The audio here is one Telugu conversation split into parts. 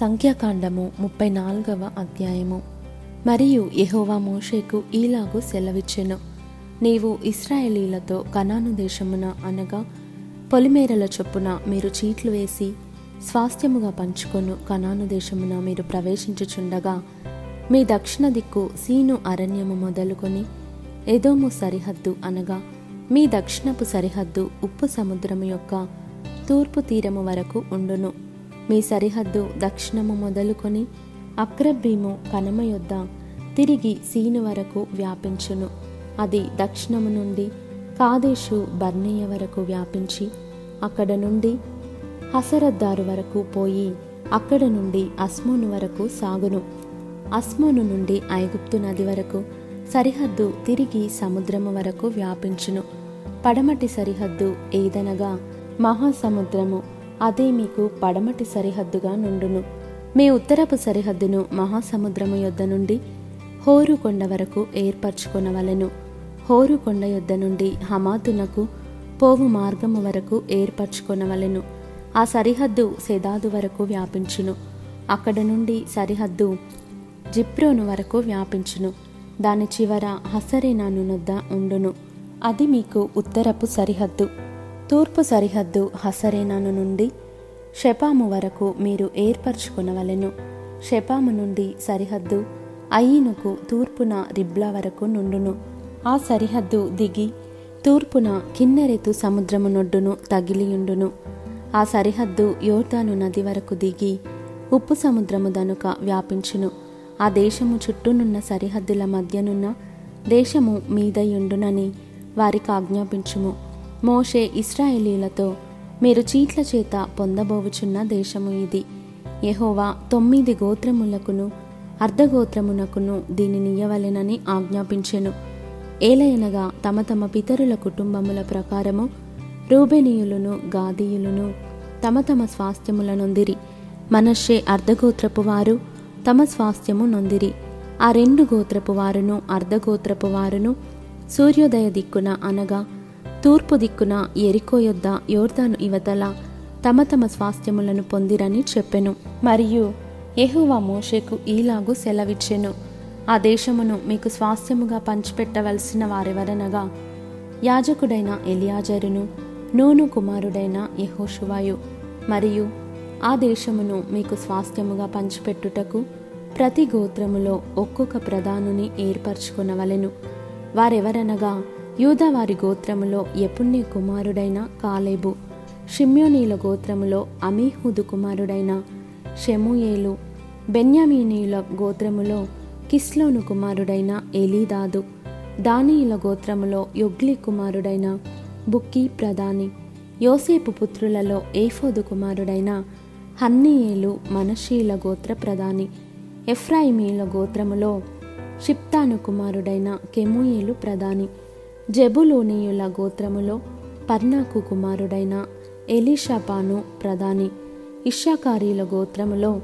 సంఖ్యాకాండము ముప్పై నాలుగవ అధ్యాయము. మరియు యహోవా మోషేకు ఈలాగు సెలవిచ్చెను. నీవు ఇస్రాయేలీలతో కనాను దేశమున అనగా పొలిమేరల చొప్పున మీరు చీట్లు వేసి స్వాస్థ్యముగా పంచుకొను కనాను దేశమున మీరు ప్రవేశించుచుండగా మీ దక్షిణ దిక్కు సీను అరణ్యము మొదలుకొని ఎదోము సరిహద్దు అనగా మీ దక్షిణపు సరిహద్దు ఉప్పు సముద్రము యొక్క తూర్పు తీరము వరకు ఉండును. మీ సరిహద్దు దక్షిణము మొదలుకొని అక్రబ్బీము కనమ యొద్ద తిరిగి సీను వరకు వ్యాపించును. అది దక్షిణము నుండి కాదేశు బర్నేయ వరకు వ్యాపించి అక్కడ నుండి హసరద్దారు వరకు పోయి అక్కడ నుండి అస్మోను వరకు సాగును. అస్మోను నుండి ఐగుప్తు నది వరకు సరిహద్దు తిరిగి సముద్రము వరకు వ్యాపించును. పడమటి సరిహద్దు ఏదనగా మహాసముద్రము అదే మీకు పడమటి సరిహద్దుగా నుండును. మీ ఉత్తరపు సరిహద్దును మహాసముద్రము యొద్ద నుండి హోరుకొండ వరకు ఏర్పరచుకొనవలెను. హోరుకొండ యొద్ద నుండి హమాతునకు పోవు మార్గము వరకు ఏర్పరచుకొనవలెను. ఆ సరిహద్దు సెదాదు వరకు వ్యాపించును. అక్కడ నుండి సరిహద్దు జిప్రోను వరకు వ్యాపించును. దాని చివర హసరేనాను నొద్ద ఉండును. అది మీకు ఉత్తరపు సరిహద్దు. తూర్పు సరిహద్దు హసరేనాను నుండి షెపాము వరకు మీరు ఏర్పరచుకునవలెను. షెపాము నుండి సరిహద్దు అయీనుకు తూర్పున రిబ్లా వరకు నుండును. ఆ సరిహద్దు దిగి తూర్పున కిన్నెరెతు సముద్రము నొడ్డును తగిలియుండును. ఆ సరిహద్దు యోర్దాను నది వరకు దిగి ఉప్పు సముద్రము దనుక వ్యాపించును. ఆ దేశము చుట్టూనున్న సరిహద్దుల మధ్యనున్న దేశము మీదయుండునని వారికి ఆజ్ఞాపించుము. మోషే ఇస్రాయేలీలతో మీరు చీట్ల చేత పొందబోవుచున్న దేశము ఇది. యహోవా తొమ్మిది గోత్రములకును అర్ధగోత్రమునకును దీనినియ్యవలెనని ఆజ్ఞాపించెను. ఏలయనగా తమ తమ పితరుల కుటుంబముల ప్రకారము రూబెనీయులను గాదీయులను తమ తమ స్వాస్థ్యముల నొందిరి. మనషే అర్ధగోత్రపు వారు తమ స్వాస్థ్యము నొందిరి. ఆ రెండు గోత్రపు వారును అర్ధగోత్రపు వారును సూర్యోదయ దిక్కున అనగా తూర్పు దిక్కున ఎరికో యొద్ద యోర్దాను ఇవతల తమ తమ స్వాస్థ్యములను పొందిరని చెప్పెను. మరియు ఎహువా మోషేకు ఈలాగు సెలవిచ్చెను. ఆ దేశమును మీకు స్వాస్థ్యముగా పంచిపెట్టవలసిన వారెవరనగా యాజకుడైన ఎలియాజరును నూను కుమారుడైన యహోషువాయు. మరియు ఆ దేశమును మీకు స్వాస్థ్యముగా పంచిపెట్టుటకు ప్రతి గోత్రములో ఒక్కొక్క ప్రధానుని ఏర్పరచుకొనవలెను. వారెవరనగా యూదవారి గోత్రములో ఎపుణ్య కుమారుడైన కాలేబు షిమ్యోనీల గోత్రములో అమీహుదు కుమారుడైన షెముయేలు బెన్యామీనీయుల గోత్రములో కిస్లోను కుమారుడైన ఎలీదాదు దానియుల గోత్రములో యొగ్లి కుమారుడైన బుక్కి ప్రధాని యోసేపు పుత్రులలో ఏఫోదు కుమారుడైన హన్నీయేలు మనషీల గోత్ర ప్రధాని ఎఫ్రాయిమీల గోత్రములో షిప్తాను కుమారుడైన కెముయేలు ప్రధాని. జబులోనీయుల గోత్రములో పర్నాకు కుమారుడైన ఎలీషాపాను ప్రధాని ఇషాకారీల గోత్రములో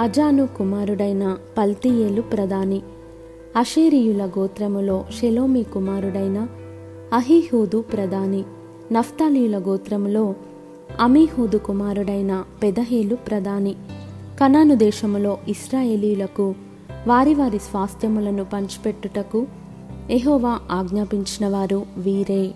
అజాను కుమారుడైన పల్తీయేలు ప్రధాని అషేరియుల గోత్రములో షెలోమి కుమారుడైన అహిహూదు ప్రధాని నఫ్తాలీయుల గోత్రములో అమీహూదు కుమారుడైన పెదహేలు ప్రధాని. కనాను దేశములో ఇస్రాయేలీలకు వారి వారి స్వాస్థ్యములను పంచిపెట్టుటకు ఎహోవా ఆజ్ఞాపించిన వారు వీరే.